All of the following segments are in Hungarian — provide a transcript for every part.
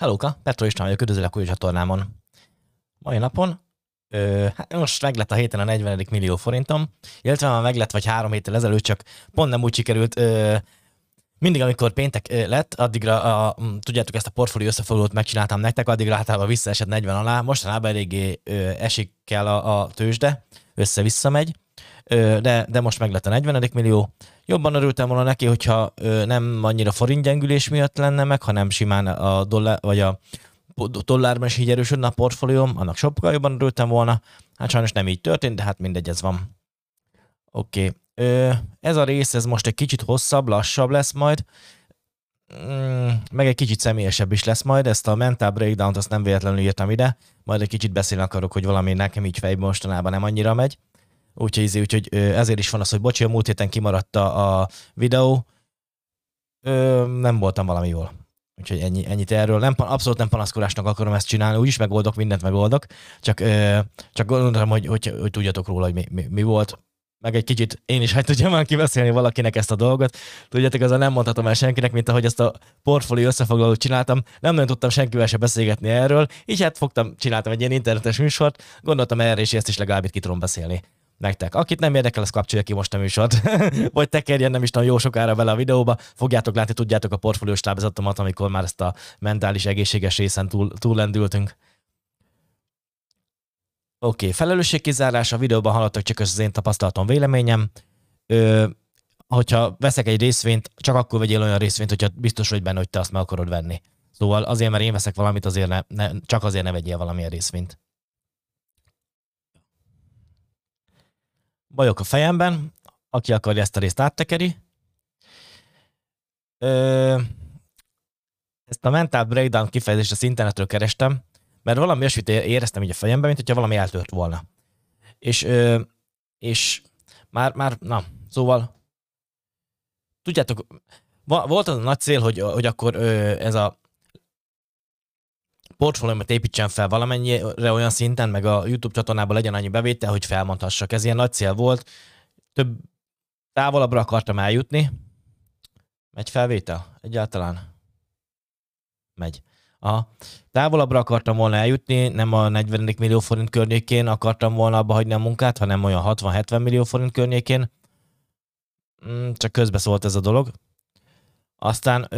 Hellóka, Petro István vagyok, üdvözlök új csatornámon. Mai napon, ö, hát most meglett a héten a 40. millió forintom, illetve már meglett vagy három héttel ezelőtt, csak pont nem úgy sikerült, ö, mindig, amikor péntek ö, lett, addigra, a, tudjátok, ezt a portfólió összefoglalót megcsináltam nektek, addigra általában visszaesett 40 alá, mostanában eléggé ö, esik kell a, a tőzsde, össze-vissza megy, de, de most meglett a 40. millió. Jobban örültem volna neki, hogyha nem annyira forintgyengülés miatt lenne meg, hanem simán a dollár, vagy a dollárban is így erősödne a portfólióm, annak sokkal jobban örültem volna. Hát sajnos nem így történt, de hát mindegy, ez van. Oké. Okay. Ez a rész, ez most egy kicsit hosszabb, lassabb lesz majd. Mm, meg egy kicsit személyesebb is lesz majd, ezt a mental breakdown-t azt nem véletlenül írtam ide, majd egy kicsit beszélni akarok, hogy valami nekem így fejben mostanában nem annyira megy. Úgyhogy, izé, úgyhogy ezért is van az, hogy bocsi, a múlt héten kimaradt a videó, Ö, nem voltam valami jól. Úgyhogy ennyi, ennyit erről. Nem, abszolút nem panaszkodásnak akarom ezt csinálni, úgyis megoldok, mindent megoldok. Csak, ö, csak gondolom, hogy, hogy, hogy tudjatok róla, hogy mi, mi, mi volt. Meg egy kicsit én is hát tudjam már kibeszélni valakinek ezt a dolgot. Tudjátok, a nem mondhatom el senkinek, mint ahogy ezt a portfólió összefoglalót csináltam. Nem nagyon tudtam senkivel se beszélgetni erről. Így hát fogtam, csináltam egy ilyen internetes műsort. Gondoltam erre, és ezt is legalább itt ki tudom beszélni nektek. Akit nem érdekel, az kapcsolja ki most a műsort. Vagy tekerjen nem is nagyon jó sokára vele a videóba. Fogjátok látni, tudjátok a portfóliós táblázatomat, amikor már ezt a mentális egészséges részen túl, túllendültünk. Oké, okay. felelősségkizárás, a videóban hallottak csak az én tapasztalatom, véleményem. Ö, hogyha veszek egy részvényt, csak akkor vegyél olyan részvényt, hogyha biztos vagy benne, hogy te azt meg akarod venni. Szóval azért, mert én veszek valamit, azért ne, ne, csak azért ne vegyél valamilyen részvényt. Bajok a fejemben, aki akarja ezt a részt áttekeri. Ö, ezt a mental breakdown kifejezést az internetről kerestem, mert valami olyasmit éreztem így a fejemben, mint hogyha valami eltört volna. És, ö, és már, már, na, szóval, tudjátok, volt az a nagy cél, hogy, hogy akkor ö, ez a portfóliómat építsen fel valamennyire olyan szinten, meg a YouTube csatornában legyen annyi bevétel, hogy felmondhassak. Ez ilyen nagy cél volt. Több távolabbra akartam eljutni. Megy felvétel? Egyáltalán? Megy. Aha. Távolabbra akartam volna eljutni, nem a 40 millió forint környékén akartam volna abba hagyni a munkát, hanem olyan 60-70 millió forint környékén. Mm, csak közbeszólt ez a dolog. Aztán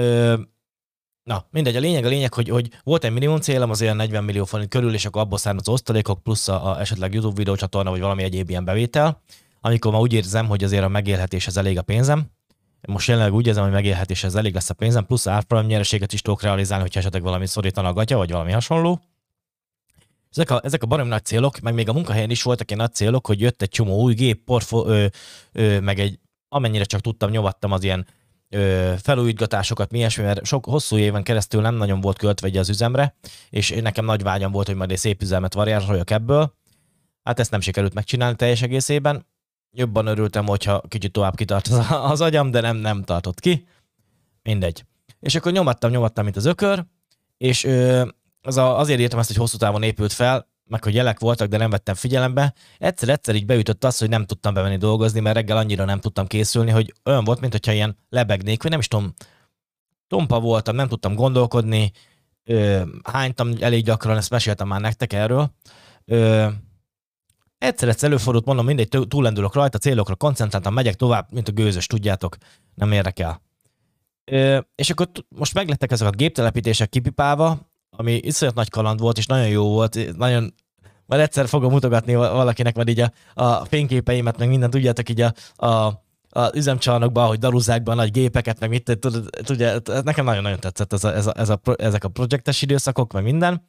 Na, mindegy, a lényeg a lényeg, hogy, hogy volt egy minimum célom, az olyan 40 millió forint körül, és akkor abból származó osztalékok, plusz a, a esetleg YouTube videócsatorna, vagy valami egyéb ilyen bevétel, amikor ma úgy érzem, hogy azért a megélhetéshez elég a pénzem. Most jelenleg úgy érzem, hogy megélhetéshez elég lesz a pénzem, plusz árfolyam nyereséget is tudok realizálni, hogyha esetleg valami szorítana a gatya, vagy valami hasonló. Ezek a, ezek a barom nagy célok, meg még a munkahelyen is voltak ilyen nagy célok, hogy jött egy csomó új gép, porfo, ö, ö, meg egy, amennyire csak tudtam, nyomattam az ilyen felújítgatásokat, mi ilyesmi, mert sok, hosszú éven keresztül nem nagyon volt költve az üzemre, és nekem nagy vágyam volt, hogy majd egy szép üzemet variáljak ebből. Hát ezt nem sikerült megcsinálni teljes egészében. Jobban örültem, hogyha kicsit tovább kitart az, az agyam, de nem, nem tartott ki. Mindegy. És akkor nyomattam, nyomattam, mint az ökör, és ö, az a, azért írtam ezt, hogy hosszú távon épült fel, meg hogy jelek voltak, de nem vettem figyelembe. Egyszer-egyszer így beütött az, hogy nem tudtam bemenni dolgozni, mert reggel annyira nem tudtam készülni, hogy olyan volt, mint hogyha ilyen lebegnék, vagy nem is tudom, tompa voltam, nem tudtam gondolkodni, ö, hánytam elég gyakran, ezt meséltem már nektek erről. Ö, egyszer-egyszer előfordult, mondom, mindegy, túlendülök rajta, célokra koncentráltam, megyek tovább, mint a gőzös, tudjátok, nem érdekel. Ö, és akkor most meglettek ezek a géptelepítések kipipálva, ami iszonyat nagy kaland volt, és nagyon jó volt, nagyon majd egyszer fogom mutogatni valakinek majd így a, a fényképeimet, meg minden tudjátok így a, a a üzemcsarnokban, hogy daruzzák be a nagy gépeket, meg mit, tudja, nekem nagyon-nagyon tetszett ez a, ez a, ez a, ezek a projektes időszakok, meg minden.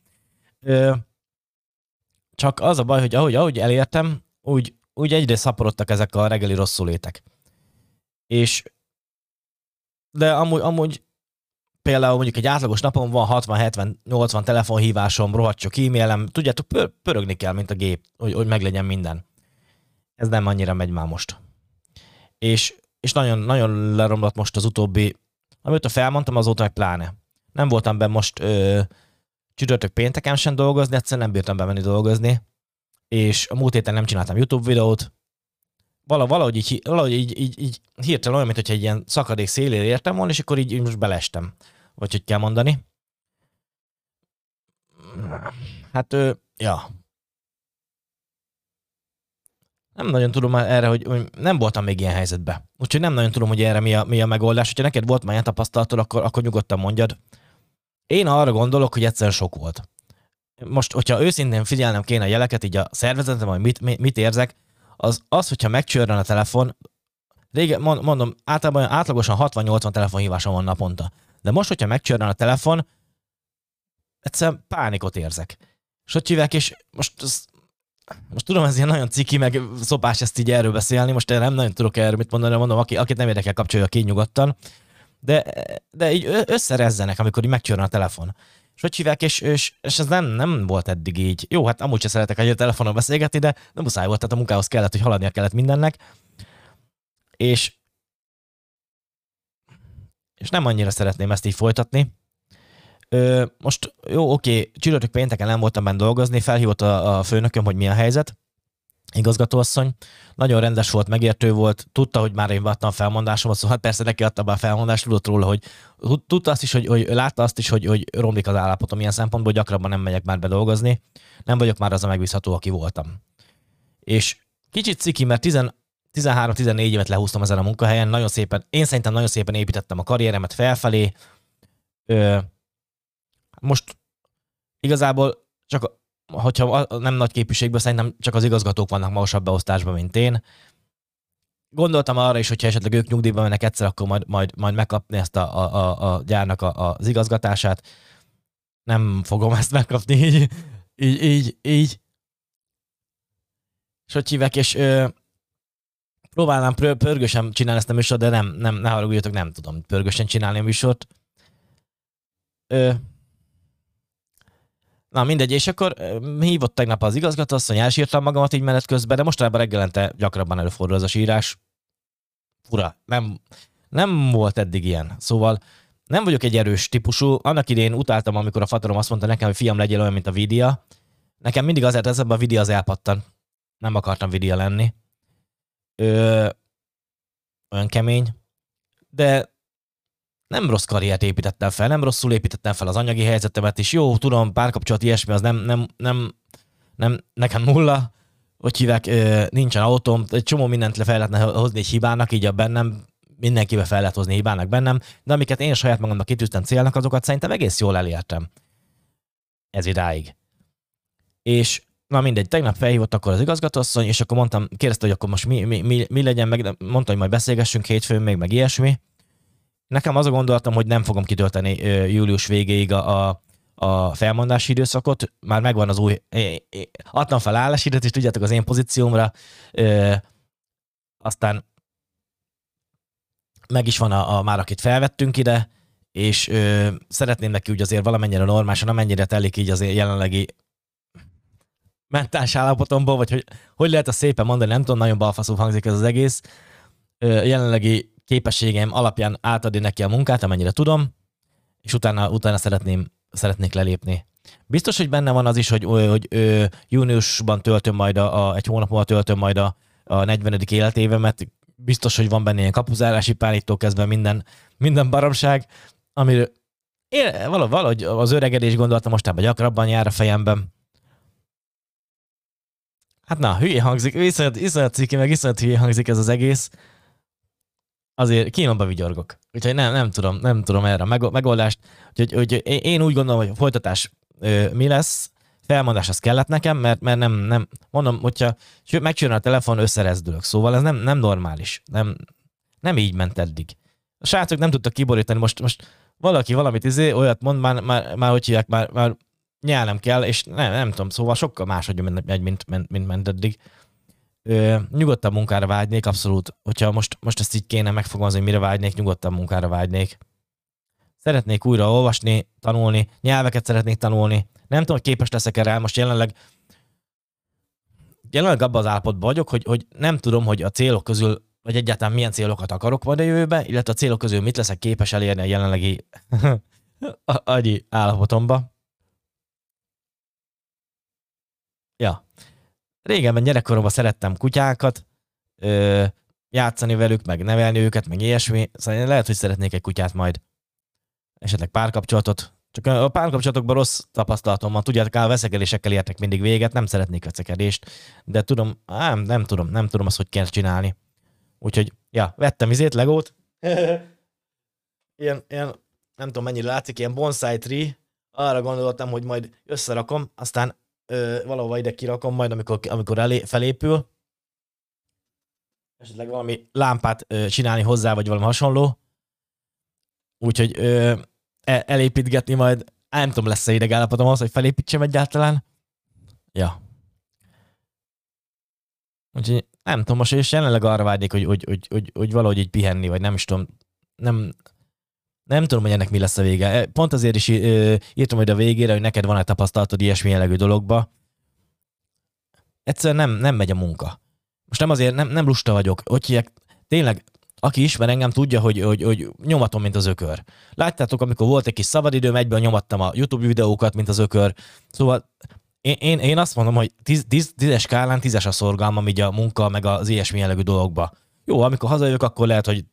Csak az a baj, hogy ahogy, ahogy elértem, úgy, úgy egyre szaporodtak ezek a reggeli rosszulétek. És de amúgy, amúgy például mondjuk egy átlagos napon van 60-70-80 telefonhívásom, rohadt sok e-mailem, tudjátok, pör- pörögni kell, mint a gép, hogy, hogy meglegyen minden. Ez nem annyira megy már most. És, és nagyon, nagyon leromlott most az utóbbi, amit felmondtam, azóta meg pláne. Nem voltam be most ö, csütörtök pénteken sem dolgozni, egyszerűen nem bírtam bemenni dolgozni, és a múlt héten nem csináltam YouTube videót, Vala, valahogy, így, valahogy így, így, így hirtelen olyan, mintha egy ilyen szakadék szélére értem volna, és akkor így, így most belestem vagy hogy kell mondani. hát ő, ja. Nem nagyon tudom erre, hogy, hogy nem voltam még ilyen helyzetben. Úgyhogy nem nagyon tudom, hogy erre mi a, mi a megoldás. Hogyha neked volt már ilyen tapasztalatod, akkor, akkor nyugodtan mondjad. Én arra gondolok, hogy egyszerűen sok volt. Most, hogyha őszintén figyelnem kéne a jeleket, így a szervezetem, hogy mit, mit érzek, az, az hogyha megcsörren a telefon, régen, mondom, általában átlagosan 60-80 telefonhívásom van naponta. De most, hogyha megcsörren a telefon, egyszerűen pánikot érzek. És hogy hívják, és most, az, most tudom, ez ilyen nagyon ciki, meg szopás ezt így erről beszélni, most én nem nagyon tudok erről mit mondani, mondom, aki, akit nem érdekel, kapcsolja ki nyugodtan. De, de így összerezzenek, amikor így megcsörren a telefon. És hogy hívják, és, és, és ez nem, nem volt eddig így. Jó, hát amúgy sem szeretek egy telefonon beszélgetni, de nem muszáj volt, tehát a munkához kellett, hogy haladnia kellett mindennek. És, és nem annyira szeretném ezt így folytatni. Ö, most jó, oké, csütörtök pénteken nem voltam benne dolgozni, felhívott a, a főnököm, hogy mi a helyzet, igazgatóasszony. Nagyon rendes volt, megértő volt, tudta, hogy már én adtam felmondásomat, szóval persze neki adta be a felmondást, tudott róla, hogy tudta azt is, hogy, hogy látta azt is, hogy, hogy romlik az állapotom ilyen szempontból, gyakrabban nem megyek már bedolgozni. Nem vagyok már az a megbízható, aki voltam. És kicsit ciki, mert 13-14 évet lehúztam ezen a munkahelyen, nagyon szépen, én szerintem nagyon szépen építettem a karrieremet felfelé. Ö, most igazából csak hogyha nem nagy képviségből szerintem csak az igazgatók vannak magasabb beosztásban, mint én. Gondoltam arra is, hogyha esetleg ők nyugdíjba mennek egyszer, akkor majd, majd, majd megkapni ezt a, a, a, a gyárnak a, az igazgatását. Nem fogom ezt megkapni így, így, így, így. És hogy hívek, és ö, próbálnám pörgősen csinálni ezt a műsort, de nem, nem, ne haragudjatok, nem tudom pörgősen csinálni a műsort. Ö, Na mindegy, és akkor hívott tegnap az igazgató, azt mondja, elsírtam magamat így menet közben, de mostanában reggelente gyakrabban előfordul az a sírás. Fura, nem, nem volt eddig ilyen. Szóval nem vagyok egy erős típusú. Annak idén utáltam, amikor a fatorom azt mondta nekem, hogy fiam legyél olyan, mint a vidia. Nekem mindig azért ez a vidia az elpattan. Nem akartam vidia lenni. Ö, olyan kemény. De nem rossz karriert építettem fel, nem rosszul építettem fel az anyagi helyzetemet is. Jó, tudom, párkapcsolat ilyesmi, az nem, nem, nem, nem nekem nulla, hogy hívják, nincsen autóm, egy csomó mindent le fel lehetne hozni egy hibának, így a bennem mindenkibe fel lehet hozni hibának bennem, de amiket én saját magamnak kitűztem célnak, azokat szerintem egész jól elértem. Ez idáig. És na mindegy, tegnap felhívott akkor az igazgatóasszony, és akkor mondtam, kérdezte, hogy akkor most mi, mi, mi, mi legyen, meg mondta, hogy majd beszélgessünk hétfőn még, meg ilyesmi. Nekem az a gondolatom, hogy nem fogom kitölteni július végéig a, a, a felmondási időszakot, már megvan az új, adtam fel állásidőt, és tudjátok az én pozíciómra, ö, aztán meg is van a, a már, akit felvettünk ide, és ö, szeretném neki úgy azért valamennyire normálisan, amennyire telik így az jelenlegi mentális állapotomból, vagy hogy, hogy lehet a szépen mondani, nem tudom, nagyon balfaszú hangzik ez az egész. Jelenlegi képességeim alapján átadni neki a munkát, amennyire tudom, és utána, utána szeretném, szeretnék lelépni. Biztos, hogy benne van az is, hogy, hogy, hogy júniusban töltöm majd, a, egy hónap múlva töltöm majd a, a 40. életévemet, biztos, hogy van benne ilyen kapuzárási párítól kezdve minden, minden baromság, amiről én valahogy az öregedés gondolata mostában gyakrabban jár a fejemben. Hát na, hülye hangzik, iszonyat, iszonyat ciki, meg iszonyat hülye hangzik ez az egész azért kínomba vigyorgok. Úgyhogy nem, nem tudom, nem tudom erre a megoldást. Úgyhogy, úgyhogy én úgy gondolom, hogy folytatás ö, mi lesz, felmondás az kellett nekem, mert, mert nem, nem, mondom, hogyha megcsinál a telefon, összerezdülök. Szóval ez nem, nem normális. Nem, nem így ment eddig. A srácok nem tudtak kiborítani, most, most valaki valamit izé, olyat mond, már, már, már hogy hívják, már, már nyelnem kell, és nem, nem tudom, szóval sokkal máshogy megy, mint, mint, mint ment eddig ö, nyugodtan munkára vágynék, abszolút. Hogyha most, most ezt így kéne megfogalmazni, hogy mire vágynék, nyugodtan munkára vágynék. Szeretnék újra olvasni, tanulni, nyelveket szeretnék tanulni. Nem tudom, hogy képes leszek erre, most jelenleg jelenleg abban az állapotban vagyok, hogy, hogy nem tudom, hogy a célok közül, vagy egyáltalán milyen célokat akarok majd a jövőbe, illetve a célok közül mit leszek képes elérni a jelenlegi agyi állapotomba. Ja. Régenben gyerekkoromban szerettem kutyákat, ö, játszani velük, meg nevelni őket, meg ilyesmi. Szóval lehet, hogy szeretnék egy kutyát majd. Esetleg párkapcsolatot Csak a párkapcsolatokban rossz tapasztalatom van. Tudjátok, a veszekedésekkel értek mindig véget, nem szeretnék veszekedést, de tudom, nem, nem tudom, nem tudom azt, hogy kell csinálni. Úgyhogy, ja, vettem izét, legót. ilyen, ilyen, nem tudom mennyire látszik, ilyen bonsai tree. Arra gondoltam, hogy majd összerakom, aztán ö, valahova ide kirakom, majd amikor, amikor elé, felépül. Esetleg valami lámpát ö, csinálni hozzá, vagy valami hasonló. Úgyhogy ö, el, elépítgetni majd, nem tudom, lesz-e idegállapotom az, hogy felépítsem egyáltalán. Ja. Úgyhogy nem tudom, most és jelenleg arra vágynék, hogy, hogy, hogy, hogy, hogy valahogy így pihenni, vagy nem is tudom, nem, nem tudom, hogy ennek mi lesz a vége. Pont azért is írtam majd a végére, hogy neked van-e tapasztalatod ilyesmi jellegű dologba. Egyszerűen nem, nem megy a munka. Most nem azért, nem, nem lusta vagyok. Hogy tényleg aki ismer engem, tudja, hogy, hogy, hogy nyomatom, mint az ökör. Láttátok, amikor volt egy kis szabadidőm, egyből nyomattam a YouTube videókat, mint az ökör. Szóval én, én, én azt mondom, hogy tíz, tíz, tízes skálán tízes a szorgalmam így a munka, meg az ilyesmi jellegű dolgokba. Jó, amikor hazajövök, akkor lehet, hogy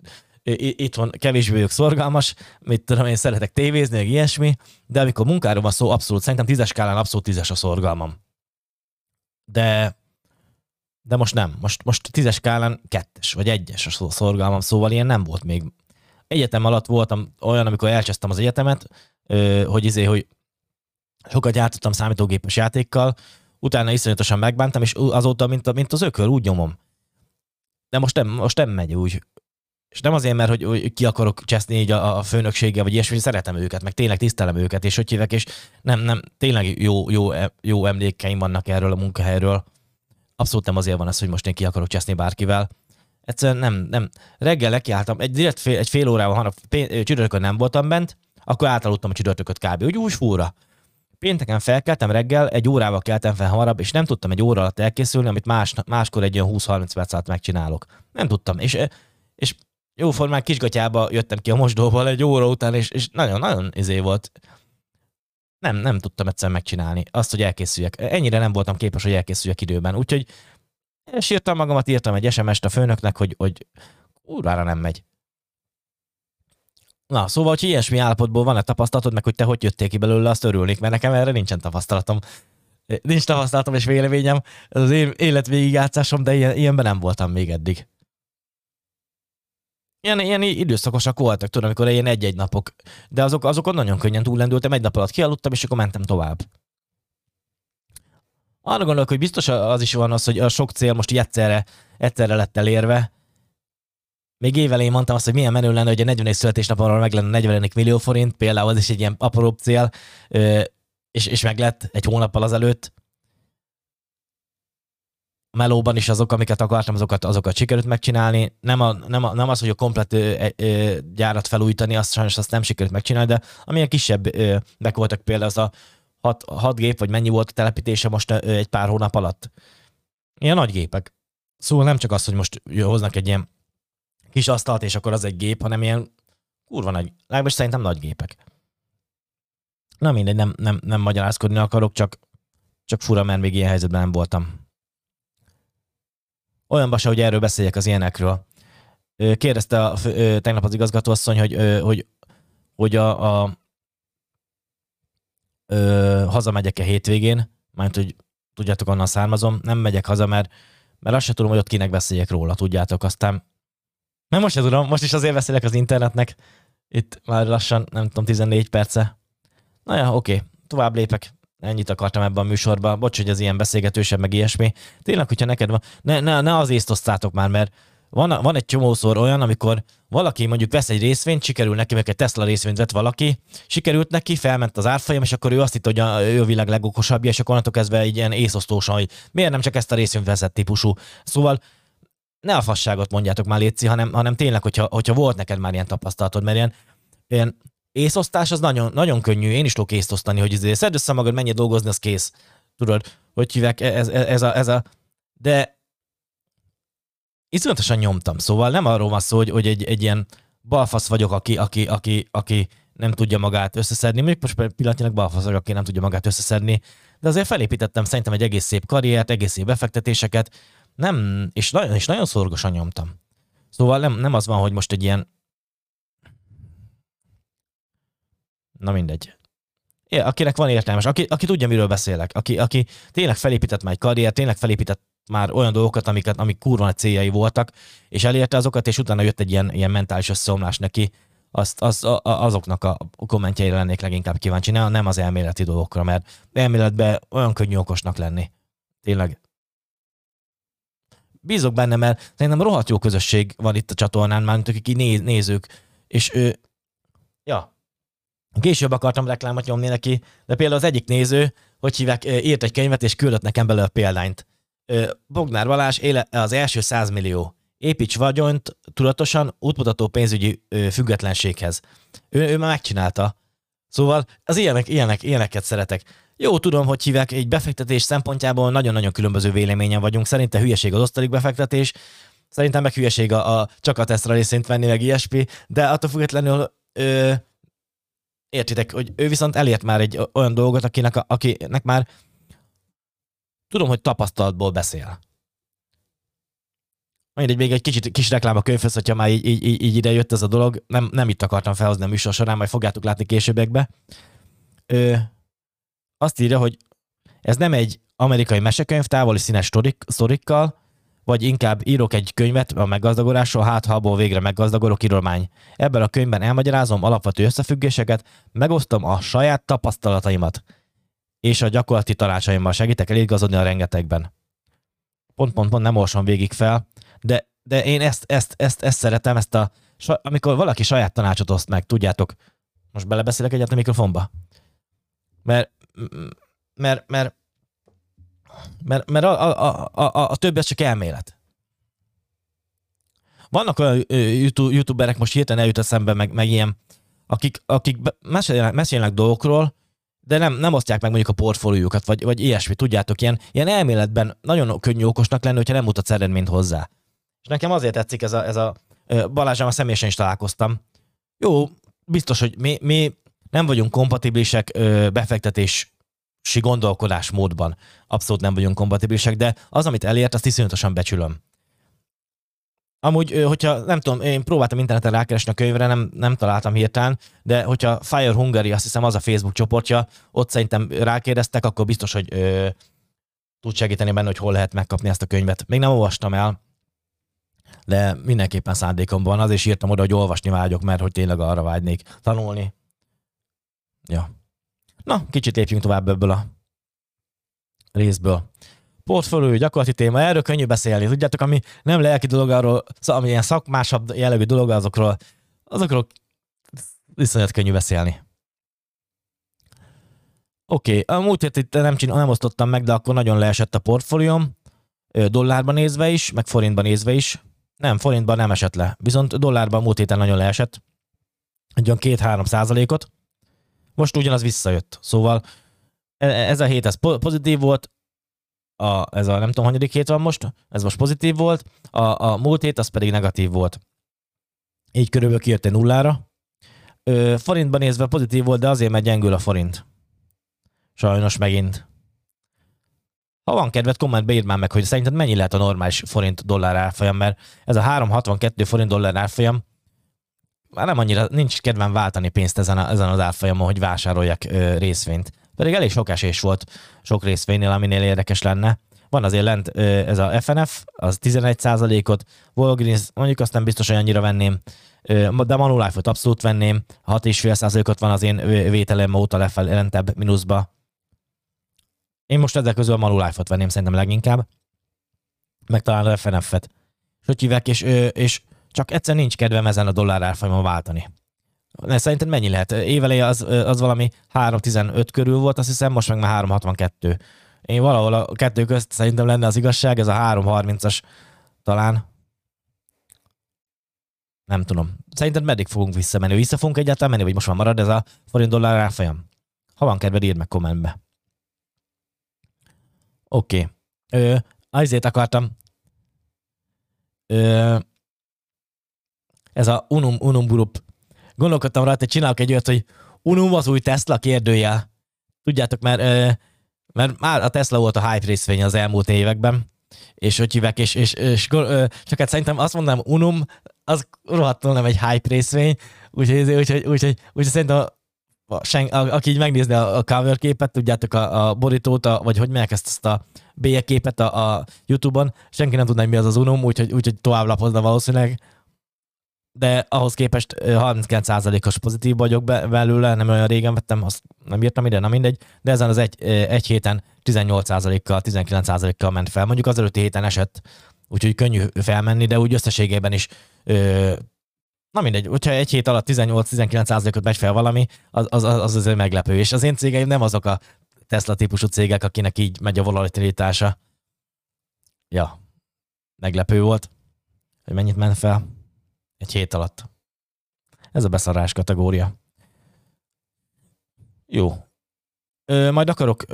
itthon kevésbé vagyok szorgalmas, mit tudom, én szeretek tévézni, meg ilyesmi, de amikor munkáról van szó, abszolút, szerintem tízes skálán abszolút tízes a szorgalmam. De de most nem. Most, most tízes skálán kettes, vagy egyes a szorgalmam, szóval ilyen nem volt még. Egyetem alatt voltam olyan, amikor elcsesztem az egyetemet, hogy izé, hogy sokat játszottam számítógépes játékkal, utána iszonyatosan megbántam, és azóta, mint, a, mint az ökör, úgy nyomom. De most nem, most nem megy úgy. És nem azért, mert hogy, hogy ki akarok cseszni így a, a főnökséggel, vagy ilyesmi, szeretem őket, meg tényleg tisztelem őket, és hogy hívek, és nem, nem, tényleg jó, jó, jó emlékeim vannak erről a munkahelyről abszolút nem azért van ez, hogy most én ki akarok cseszni bárkivel. Egyszerűen nem, nem. Reggel nekiálltam, egy, direkt fél, egy fél órával, hanem csütörtökön nem voltam bent, akkor átaludtam a csütörtököt kb. Úgy úgy fúra. Pénteken felkeltem reggel, egy órával keltem fel hamarabb, és nem tudtam egy óra alatt elkészülni, amit más, máskor egy olyan 20-30 perc alatt megcsinálok. Nem tudtam. És, és jóformán kisgatyába jöttem ki a mosdóból egy óra után, és, és nagyon-nagyon izé volt nem, nem tudtam egyszerűen megcsinálni azt, hogy elkészüljek. Ennyire nem voltam képes, hogy elkészüljek időben. Úgyhogy sírtam magamat, írtam egy SMS-t a főnöknek, hogy, hogy úrvára nem megy. Na, szóval, hogy ilyesmi állapotból van-e tapasztalatod, meg hogy te hogy jöttél ki belőle, azt örülnék, mert nekem erre nincsen tapasztalatom. Nincs tapasztalatom és véleményem, ez az én élet végigjátszásom, de ilyen, ilyenben nem voltam még eddig ilyen, ilyen időszakosak voltak, tudom, amikor ilyen egy-egy napok, de azok, azokon nagyon könnyen túllendültem, egy nap alatt kialudtam, és akkor mentem tovább. Arra gondolok, hogy biztos az is van az, hogy a sok cél most így egyszerre, egyszerre lett elérve. Még évelején mondtam azt, hogy milyen menő lenne, hogy a 40. születésnapomra meg lenne 40 millió forint, például az is egy ilyen apróbb cél, és, és meg lett egy hónappal azelőtt a melóban is azok, amiket akartam, azokat, azokat sikerült megcsinálni. Nem, a, nem, a, nem az, hogy a komplet ö, ö, gyárat felújítani, azt sajnos azt nem sikerült megcsinálni, de amilyen kisebb ö, voltak például az a hat, hat gép, vagy mennyi volt a telepítése most ö, egy pár hónap alatt. Ilyen nagy gépek. Szóval nem csak az, hogy most hoznak egy ilyen kis asztalt, és akkor az egy gép, hanem ilyen kurva nagy, legalábbis szerintem nagy gépek. Na mindegy, nem, nem, nem magyarázkodni akarok, csak, csak fura, mert még ilyen helyzetben nem voltam. Olyanba se, hogy erről beszéljek az ilyenekről. Kérdezte a, tegnap az igazgatóasszony, hogy, hogy, hogy a, a ö, hazamegyek-e hétvégén, mert hogy tudjátok, onnan származom, nem megyek haza, mert, mert azt se tudom, hogy ott kinek beszéljek róla, tudjátok, aztán nem most se tudom, most is azért beszélek az internetnek, itt már lassan, nem tudom, 14 perce. Na ja, oké, tovább lépek. Ennyit akartam ebben a műsorban. Bocs, hogy az ilyen beszélgetősebb, meg ilyesmi. Tényleg, hogyha neked van, ne, ne, ne az észt osztátok már, mert van, van egy csomószor olyan, amikor valaki mondjuk vesz egy részvényt, sikerül neki, meg egy Tesla részvényt vett valaki, sikerült neki, felment az árfolyam, és akkor ő azt hitt, hogy a, ő a világ legokosabbja, és akkor onnantól kezdve egy ilyen észosztósan, hogy miért nem csak ezt a részvényt veszett típusú. Szóval ne a fasságot mondjátok már, Léci, hanem, hanem tényleg, hogyha, hogyha volt neked már ilyen tapasztalatod, mert ilyen, ilyen észosztás az nagyon, nagyon könnyű, én is tudok észt osztani, hogy izé, szedd össze magad, menjél dolgozni, az kész. Tudod, hogy hívják, ez, ez, ez, a, ez a... De iszonyatosan nyomtam, szóval nem arról van szó, hogy, hogy egy, egy ilyen balfasz vagyok, aki, aki, aki, aki nem tudja magát összeszedni. Még most pillanatnyilag balfasz vagyok, aki nem tudja magát összeszedni, de azért felépítettem szerintem egy egész szép karriert, egész szép befektetéseket, nem, és nagyon, és nagyon szorgosan nyomtam. Szóval nem, nem az van, hogy most egy ilyen Na mindegy. akinek van értelmes, aki, aki tudja, miről beszélek, aki, aki tényleg felépített már egy karriert, tényleg felépített már olyan dolgokat, amiket, amik kurva nagy céljai voltak, és elérte azokat, és utána jött egy ilyen, ilyen mentális összeomlás neki, azt, az, a, azoknak a kommentjeire lennék leginkább kíváncsi, ne, nem az elméleti dolgokra, mert elméletben olyan könnyű okosnak lenni. Tényleg. Bízok benne, mert szerintem rohadt jó közösség van itt a csatornán, már akik néz, nézők, és ő, ja, később akartam reklámot nyomni neki, de például az egyik néző, hogy hívják, írt egy könyvet, és küldött nekem belőle példányt. Bognár Balázs éle, az első 100 millió. Építs vagyont tudatosan útmutató pénzügyi függetlenséghez. Ő, ő már megcsinálta. Szóval az ilyenek, ilyenek, ilyeneket szeretek. Jó, tudom, hogy hívják, egy befektetés szempontjából nagyon-nagyon különböző véleményen vagyunk. Szerintem hülyeség az osztalék befektetés, szerintem meg hülyeség a, a csak a Tesla részint venni, meg ilyesmi, de attól függetlenül ö, értitek, hogy ő viszont elért már egy olyan dolgot, akinek, akinek már tudom, hogy tapasztalatból beszél. Mindegy, még egy kicsit kis reklám a könyvhöz, hogyha már így, így, így ide jött ez a dolog. Nem, nem itt akartam felhozni a műsor során, majd fogjátok látni későbbekbe. Ö, azt írja, hogy ez nem egy amerikai mesekönyv távoli színes sztorik, sztorikkal, vagy inkább írok egy könyvet a meggazdagodásról, hát ha abból végre meggazdagodok írolmány. Ebben a könyvben elmagyarázom alapvető összefüggéseket, megosztom a saját tapasztalataimat, és a gyakorlati tanácsaimmal segítek eligazodni a rengetegben. Pont, pont, pont nem olvasom végig fel, de, de én ezt, ezt, ezt, ezt szeretem, ezt a, amikor valaki saját tanácsot oszt meg, tudjátok, most belebeszélek egyet a mikrofonba? Mert, mert, mert, mert, mert a, a, a, a, a többi az csak elmélet. Vannak olyan youtuberek, most hirtelen eljut eszembe, meg, meg ilyen, akik, akik mesélnek, mesélnek dolgokról, de nem, nem osztják meg mondjuk a portfóliójukat, vagy, vagy ilyesmi, tudjátok, ilyen, ilyen elméletben nagyon könnyű okosnak lenni, hogyha nem mutatsz eredményt hozzá. És nekem azért tetszik ez a, ez a Balázsával személyesen is találkoztam. Jó, biztos, hogy mi, mi nem vagyunk kompatibilisek befektetési gondolkodásmódban. Abszolút nem vagyunk kompatibilisek, de az, amit elért, azt iszonyatosan becsülöm. Amúgy, hogyha nem tudom, én próbáltam interneten rákeresni a könyvre, nem, nem találtam hirtelen, de hogyha Fire Hungary, azt hiszem az a Facebook csoportja, ott szerintem rákérdeztek, akkor biztos, hogy ö, tud segíteni benne, hogy hol lehet megkapni ezt a könyvet. Még nem olvastam el, de mindenképpen szándékom van, az is írtam oda, hogy olvasni vágyok, mert hogy tényleg arra vágynék tanulni. Ja. Na, kicsit lépjünk tovább ebből a részből portfólió gyakorlati téma, erről könnyű beszélni. Tudjátok, ami nem lelki dolog, arról, szóval, ami ilyen szakmásabb jellegű dolog, azokról, azokról viszonyat könnyű beszélni. Oké, okay. a múlt hét itt nem, csinál, nem osztottam meg, de akkor nagyon leesett a portfólióm, dollárban nézve is, meg forintban nézve is. Nem, forintban nem esett le, viszont dollárban múlt héten nagyon leesett, egy olyan 2-3 százalékot. Most ugyanaz visszajött, szóval e, e, ez a hét ez pozitív volt, a, ez a nem tudom, hanyadik hét van most, ez most pozitív volt, a, a múlt hét az pedig negatív volt. Így körülbelül kijött egy nullára. Ö, forintban nézve pozitív volt, de azért, mert gyengül a forint. Sajnos megint. Ha van kedved, kommentbe írd már meg, hogy szerinted mennyi lehet a normális forint-dollár árfolyam, mert ez a 3,62 forint-dollár árfolyam, már nem annyira, nincs kedvem váltani pénzt ezen, a, ezen az árfolyamon, hogy vásároljak ö, részvényt. Pedig elég sok esés volt sok részvénynél, aminél érdekes lenne. Van azért lent ez a FNF, az 11%-ot, Walgreens, mondjuk azt nem biztos, hogy annyira venném, de Manulife-ot abszolút venném, 6,5%-ot van az én vételem óta lefelé lentebb mínuszba. Én most ezek közül a Manulife-ot venném szerintem leginkább, meg talán a FNF-et. És hogy és, és csak egyszer nincs kedvem ezen a dollár árfolyamon váltani. Ne, szerinted mennyi lehet? Éveleje az, az valami 3.15 körül volt, azt hiszem, most meg már 3.62. Én valahol a kettő közt szerintem lenne az igazság, ez a 3.30-as talán. Nem tudom. Szerinted meddig fogunk visszamenni? Vissza fogunk egyáltalán menni, vagy most már marad ez a forint dollár árfolyam? Ha van kedved, írd meg kommentbe. Oké. Okay. azért akartam. Ö, ez a Unum, Unum Group gondolkodtam rajta, hogy csinálok egy olyat, hogy unum az új Tesla kérdőjel. Tudjátok, mert, mert már a Tesla volt a hype részvény az elmúlt években, és hogy hívek, és, és, és csak hát szerintem azt mondanám, unum, az rohadtul nem egy hype részvény, úgyhogy, úgyhogy, úgyhogy, úgyhogy szerintem sen, a, aki így megnézni a, a cover képet, tudjátok, a, a borítót, a, vagy hogy melyek ezt, ezt a bélyeképet a, a YouTube-on, senki nem tudná, hogy mi az az Unum, úgyhogy, úgyhogy tovább lapozna valószínűleg. De ahhoz képest 39%-os pozitív vagyok be, belőle, nem olyan régen vettem, azt nem írtam ide, nem mindegy, de ezen az egy, egy héten 18%-kal, 19%-kal ment fel. Mondjuk az előtti héten esett, úgyhogy könnyű felmenni, de úgy összességében is Na mindegy, hogyha egy hét alatt 18-19%-ot megy fel valami, az, az, az azért meglepő. És az én cégeim nem azok a Tesla típusú cégek, akinek így megy a volatilitása. Ja, meglepő volt, hogy mennyit ment fel egy hét alatt. Ez a beszarás kategória. Jó. Ö, majd akarok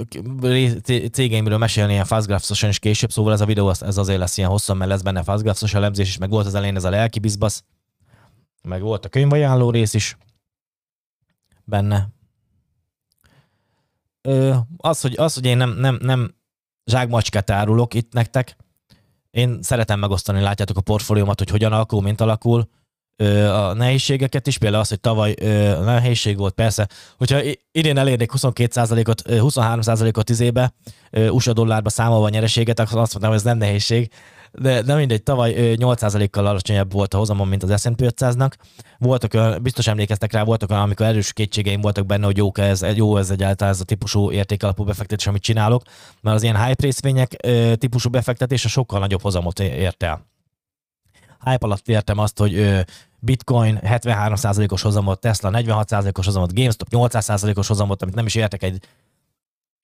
cégeimről mesélni ilyen fastgraphs is később, szóval ez a videó ez azért lesz ilyen hosszan, mert lesz benne fastgraphs elemzés is, meg volt az elején ez a lelki bizbasz, meg volt a könyvajánló rész is benne. Ö, az, hogy, az, hogy én nem, nem, nem zsákmacskát árulok itt nektek, én szeretem megosztani, látjátok a portfóliómat, hogy hogyan alakul, mint alakul, a nehézségeket is, például az, hogy tavaly nehézség volt, persze, hogyha idén elérnék 22%-ot, 23%-ot izébe, USA dollárba számolva nyereséget, akkor azt mondtam, hogy ez nem nehézség, de, de mindegy, tavaly 8%-kal alacsonyabb volt a hozamon, mint az S&P 500-nak. Voltak biztos emlékeztek rá, voltak amikor erős kétségeim voltak benne, hogy jó ez, jó ez egyáltalán ez a típusú értékalapú befektetés, amit csinálok, mert az ilyen hype részvények típusú befektetés a sokkal nagyobb hozamot ért el. Hype alatt értem azt, hogy Bitcoin 73%-os hozamot, Tesla 46%-os hozamot, GameStop 800%-os hozamot, amit nem is értek egy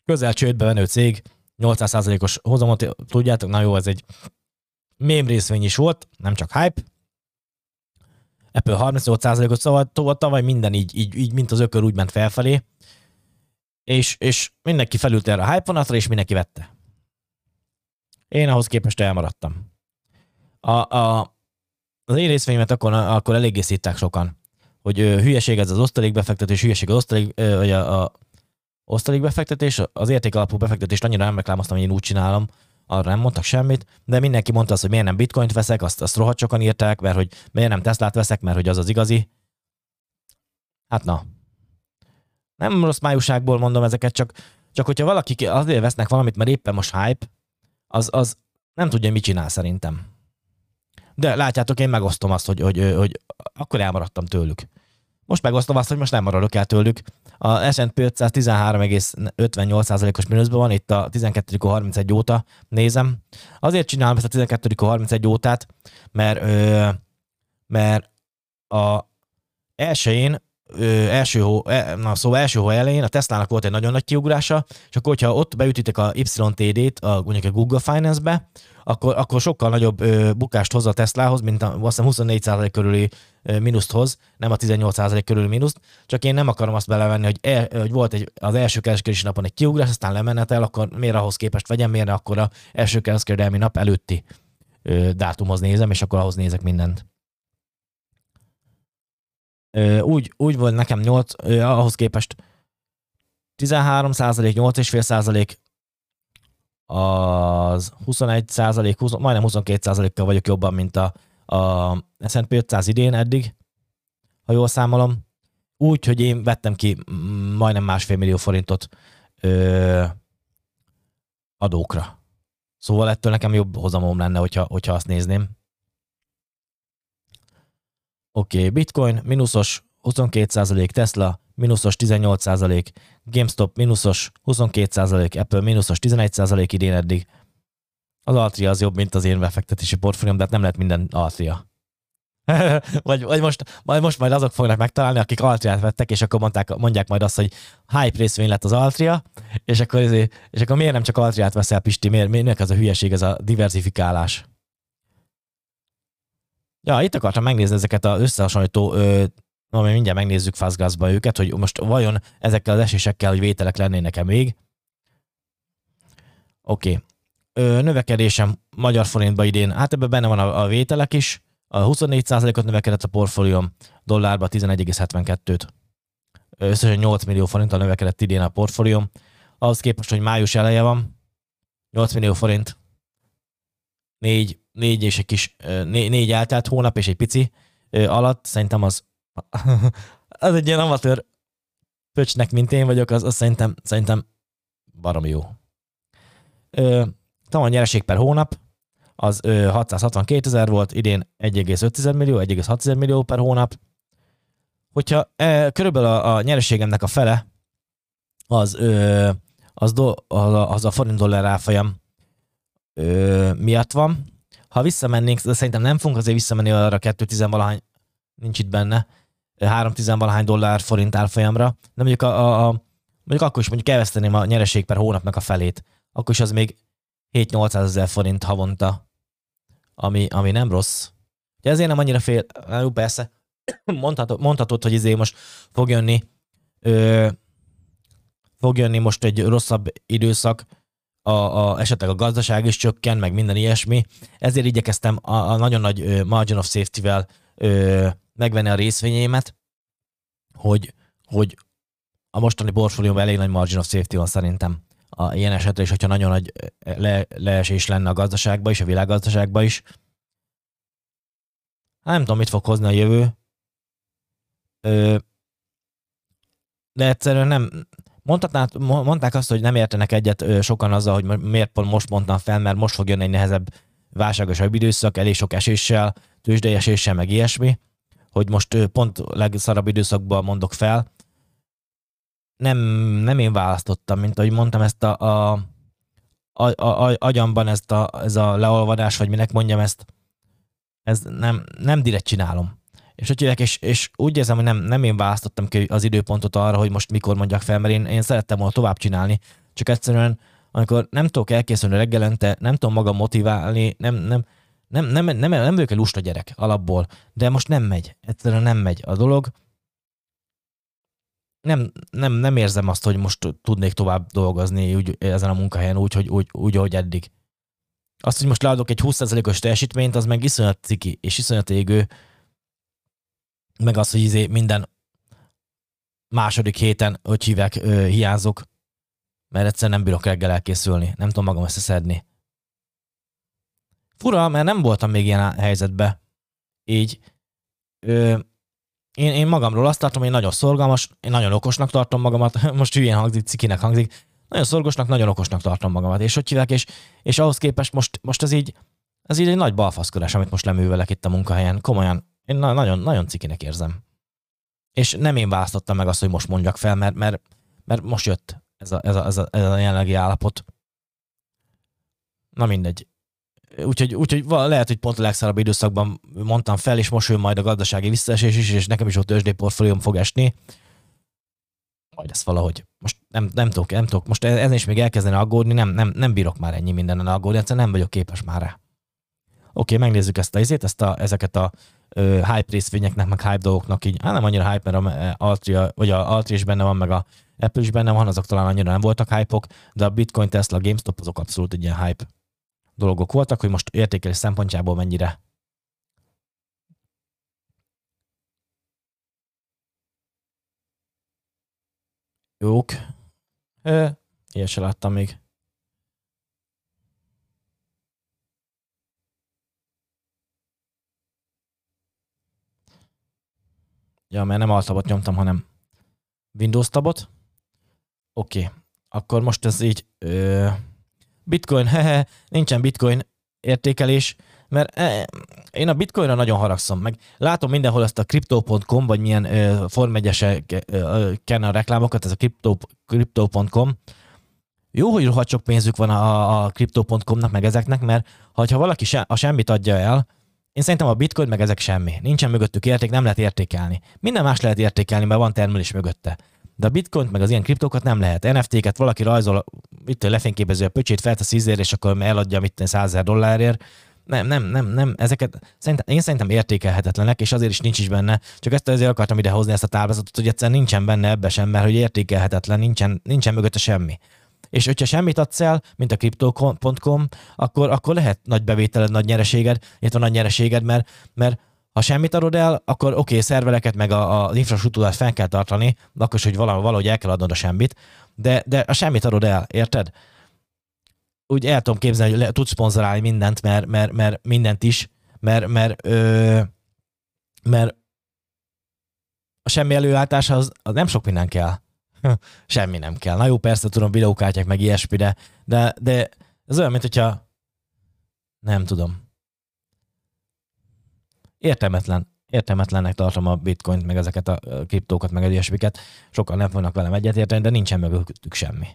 közel csődbe venő cég, 800%-os hozamot, tudjátok, na jó, ez egy mém részvény is volt, nem csak hype. Apple 38%-ot szóval tavaly minden így, így, így, mint az ökör úgy ment felfelé, és, és mindenki felült erre a hype vonatra, és mindenki vette. Én ahhoz képest elmaradtam. A, a, az én részvényemet akkor, akkor eléggé szítták sokan, hogy ö, hülyeség ez az osztalékbefektetés, hülyeség az osztalék, ö, vagy a, a osztalékbefektetés, az értékalapú befektetést annyira nem reklámoztam, hogy én úgy csinálom, arra nem mondtak semmit, de mindenki mondta azt, hogy miért nem bitcoint veszek, azt, azt rohadt sokan írták, mert hogy miért nem Teslát veszek, mert hogy az az igazi. Hát na. Nem rossz májúságból mondom ezeket, csak, csak hogyha valaki azért vesznek valamit, mert éppen most hype, az, az nem tudja, mit csinál szerintem. De látjátok, én megosztom azt, hogy, hogy, hogy akkor elmaradtam tőlük. Most megosztom azt, hogy most nem maradok el tőlük. A S&P 500 13,58%-os mínuszban van, itt a 12.31 óta nézem. Azért csinálom ezt a 12.31 ótát, mert, mert a elsőjén ö, első hó, e, na, szóval első hó elején a Tesla-nak volt egy nagyon nagy kiugrása, és akkor, hogyha ott beütitek a YTD-t, a, mondjuk a Google Finance-be, akkor, akkor sokkal nagyobb ö, bukást hoz a Teslahoz, mint a, azt hiszem 24% körüli ö, mínuszt hoz, nem a 18% körüli mínuszt, csak én nem akarom azt belevenni, hogy, el, hogy volt egy, az első kereskedési napon egy kiugrás, aztán lemenetel, akkor miért ahhoz képest vegyem, miért akkor a első kereskedelmi nap előtti ö, dátumhoz nézem, és akkor ahhoz nézek mindent. Úgy, úgy volt nekem 8, ö, ahhoz képest 13 százalék, 8,5 százalék, az 21 százalék, majdnem 22 százalékkal vagyok jobban, mint a, a S&P 500 idén eddig, ha jól számolom. Úgy, hogy én vettem ki majdnem másfél millió forintot ö, adókra. Szóval ettől nekem jobb hozamom lenne, hogyha, hogyha azt nézném. Oké, okay, bitcoin mínuszos 22%, Tesla mínuszos 18%, GameStop mínuszos 22%, Apple mínuszos 11% idén eddig. Az Altria az jobb, mint az én befektetési portfólióm, de hát nem lehet minden Altria. vagy, vagy most, majd most majd azok fognak megtalálni, akik Altriát vettek, és akkor mondták, mondják majd azt, hogy hype részvény lett az Altria, és akkor, és akkor miért nem csak Altriát veszel, Pisti, miért, miért ez a hülyeség, ez a diversifikálás? Ja, itt akartam megnézni ezeket az összehasonlító Na, mi mindjárt megnézzük Fazgazba őket, hogy most vajon ezekkel az esésekkel, hogy vételek lennének-e még. Oké. Okay. növekedésem magyar forintba idén, hát ebben benne van a, a vételek is. A 24%-ot növekedett a portfólióm, dollárba 11,72-t. Összesen 8 millió forinttal növekedett idén a portfólióm. Ahhoz képest, hogy május eleje van, 8 millió forint, 4, 4 és egy kis, 4, 4 eltelt hónap és egy pici alatt, szerintem az az egy ilyen amatőr pöcsnek, mint én vagyok, az, az szerintem, szerintem barom jó. Tavaly nyereség per hónap, az ö, 662 ezer volt, idén 1,5 millió, 1,6 millió per hónap. Hogyha e, körülbelül a, a nyereségemnek a fele, az, ö, az, do, az, a, az a forint dollár árfolyam ö, miatt van. Ha visszamennénk, de szerintem nem fogunk azért visszamenni arra 2 valahány, nincs itt benne, 3 valahány dollár forint árfolyamra, de mondjuk, a, a, a, mondjuk akkor is mondjuk elveszteném a nyereség per hónapnak a felét, akkor is az még 7-800 ezer forint havonta, ami, ami nem rossz. De ezért nem annyira fél, jó, persze, mondhatod, mondhatod, hogy izé most fog jönni, ö, fog jönni most egy rosszabb időszak, a, a, esetleg a gazdaság is csökken, meg minden ilyesmi. Ezért igyekeztem a, a nagyon nagy margin of safety-vel ö, megvenni a részvényémet, hogy, hogy a mostani portfólióban elég nagy margin of safety van szerintem a ilyen esetre is, hogyha nagyon nagy le, leesés lenne a gazdaságba is, a világgazdaságba is. Hát nem tudom, mit fog hozni a jövő. Ö, de egyszerűen nem, mondhatnád, mondták azt, hogy nem értenek egyet sokan azzal, hogy miért pont most mondtam fel, mert most fog jönni egy nehezebb válságosabb időszak, elég sok eséssel, tőzsdei eséssel, meg ilyesmi, hogy most pont legszarabb időszakban mondok fel, nem, nem én választottam, mint ahogy mondtam, ezt a, a, a, a, agyamban ezt a, ez a leolvadás, vagy minek mondjam ezt, ez nem, nem direkt csinálom. És, hogy és, és úgy érzem, hogy nem, nem én választottam ki az időpontot arra, hogy most mikor mondjak fel, mert én, én szerettem volna tovább csinálni, csak egyszerűen, amikor nem tudok elkészülni reggelente, nem tudom magam motiválni, nem, nem, nem, nem, nem, nem, nem vagyok egy lusta gyerek alapból, de most nem megy, egyszerűen nem megy a dolog, nem, nem, nem érzem azt, hogy most tudnék tovább dolgozni úgy, ezen a munkahelyen úgy, hogy, úgy, úgy, ahogy eddig. Azt, hogy most leadok egy 20%-os teljesítményt, az meg iszonyat ciki, és iszonyat égő, meg az, hogy izé minden második héten, hogy hívják, ö, hiányzok, mert egyszerűen nem bírok reggel elkészülni, nem tudom magam összeszedni. Fura, mert nem voltam még ilyen helyzetben. Így ö, én, én magamról azt tartom, hogy én nagyon szorgalmas, én nagyon okosnak tartom magamat, most hülyén hangzik, cikinek hangzik, nagyon szorgosnak, nagyon okosnak tartom magamat, és hogy hívják, és, és ahhoz képest most, most ez így, ez így egy nagy balfaszkodás, amit most leművelek itt a munkahelyen. Komolyan, én na- nagyon, nagyon cikinek érzem. És nem én választottam meg azt, hogy most mondjak fel, mert, mert, mert most jött ez a, ez, a, ez, a, ez a jelenlegi állapot. Na mindegy úgyhogy, úgyhogy lehet, hogy pont a legszarabb időszakban mondtam fel, és most jön majd a gazdasági visszaesés is, és nekem is ott tőzsdei portfólióm fog esni. Majd ez valahogy. Most nem, nem tudok, nem tudok. Most ezen is még elkezdeni aggódni, nem, nem, nem bírok már ennyi mindenen aggódni, egyszerűen nem vagyok képes már rá. Oké, megnézzük ezt a izét, ezt a, ezeket a ö, hype részvényeknek, meg hype dolgoknak így, hát nem annyira hype, mert a Altria, vagy a Altria is benne van, meg a Apple is benne van, azok talán annyira nem voltak hype de a Bitcoin, Tesla, GameStop azok abszolút egy ilyen hype dolgok voltak, hogy most értékelés szempontjából mennyire jók. Ilyet se láttam még. Ja, mert nem altabot nyomtam, hanem Windows tabot. Oké, okay. akkor most ez így ö, Bitcoin, hehe, nincsen bitcoin értékelés, mert eh, én a bitcoinra nagyon haragszom, meg látom mindenhol ezt a crypto.com, vagy milyen uh, Form 1 a reklámokat, ez a crypto, crypto.com. Jó, hogy rohadt sok pénzük van a, a crypto.com-nak, meg ezeknek, mert ha valaki se, a semmit adja el, én szerintem a bitcoin meg ezek semmi. Nincsen mögöttük érték, nem lehet értékelni. Minden más lehet értékelni, mert van termelés mögötte. De a bitcoint, meg az ilyen kriptókat nem lehet. NFT-ket valaki rajzol, itt lefényképező a pöcsét, feltesz ízért, és akkor eladja mit 100 dollárért. Nem, nem, nem, nem, ezeket szerintem, én szerintem értékelhetetlenek, és azért is nincs is benne. Csak ezt azért akartam idehozni ezt a táblázatot, hogy egyszerűen nincsen benne ebbe sem, mert hogy értékelhetetlen, nincsen, nincsen mögötte semmi. És hogyha semmit adsz el, mint a crypto.com, akkor, akkor lehet nagy bevételed, nagy nyereséged, illetve nagy nyereséged, mert, mert ha semmit adod el, akkor oké, okay, szerveleket meg a, a infrastruktúrát fel kell tartani, akkor is, hogy valahogy el kell adnod a semmit, de, de a semmit adod el, érted? Úgy el tudom képzelni, hogy le, tudsz szponzorálni mindent, mert, mert, mert mindent is, mert, mert, ö, mert a semmi előállítás az, az nem sok minden kell. Semmi nem kell. Na jó, persze tudom, videókártyák meg ilyesmi, de, de, de ez olyan, mint hogyha nem tudom. Értelmetlen. Értelmetlennek tartom a bitcoint, meg ezeket a kriptókat, meg ilyesmiket. Sokan nem fognak velem egyetérteni, de nincsen mögöttük semmi.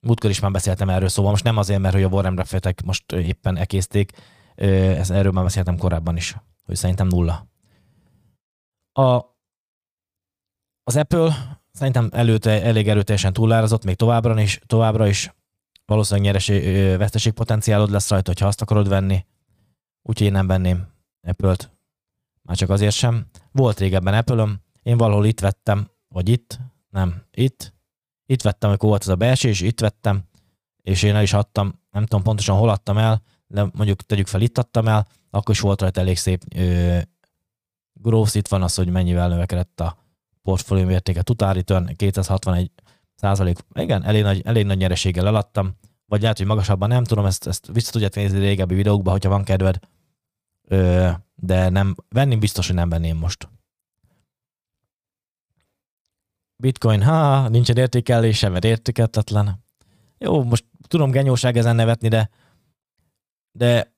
Múltkor is már beszéltem erről, szóval most nem azért, mert hogy a Warren Buffettek most éppen ekészték, ezt erről már beszéltem korábban is, hogy szerintem nulla. A, az Apple szerintem előtte elég erőteljesen túlárazott, még továbbra is, továbbra is valószínűleg nyeresi, veszteségpotenciálod lesz rajta, ha azt akarod venni. Úgyhogy én nem venném Apple-t. Már csak azért sem. Volt régebben apple én valahol itt vettem, vagy itt, nem, itt. Itt vettem, amikor volt ez a belső, és itt vettem, és én el is adtam, nem tudom pontosan hol adtam el, de mondjuk tegyük fel, itt adtam el, akkor is volt rajta elég szép ö, growth, itt van az, hogy mennyivel növekedett a portfólió értéke. Total return 261 százalék. Igen, elég nagy, elég nagy nyereséggel eladtam, vagy lehet, hogy magasabban, nem tudom, ezt, ezt vissza tudják nézni régebbi videókba, hogyha van kedved, Ö, de nem, venni biztos, hogy nem venném most. Bitcoin, ha, nincsen értékelése, mert értékeltetlen. Jó, most tudom genyóság ezen nevetni, de de,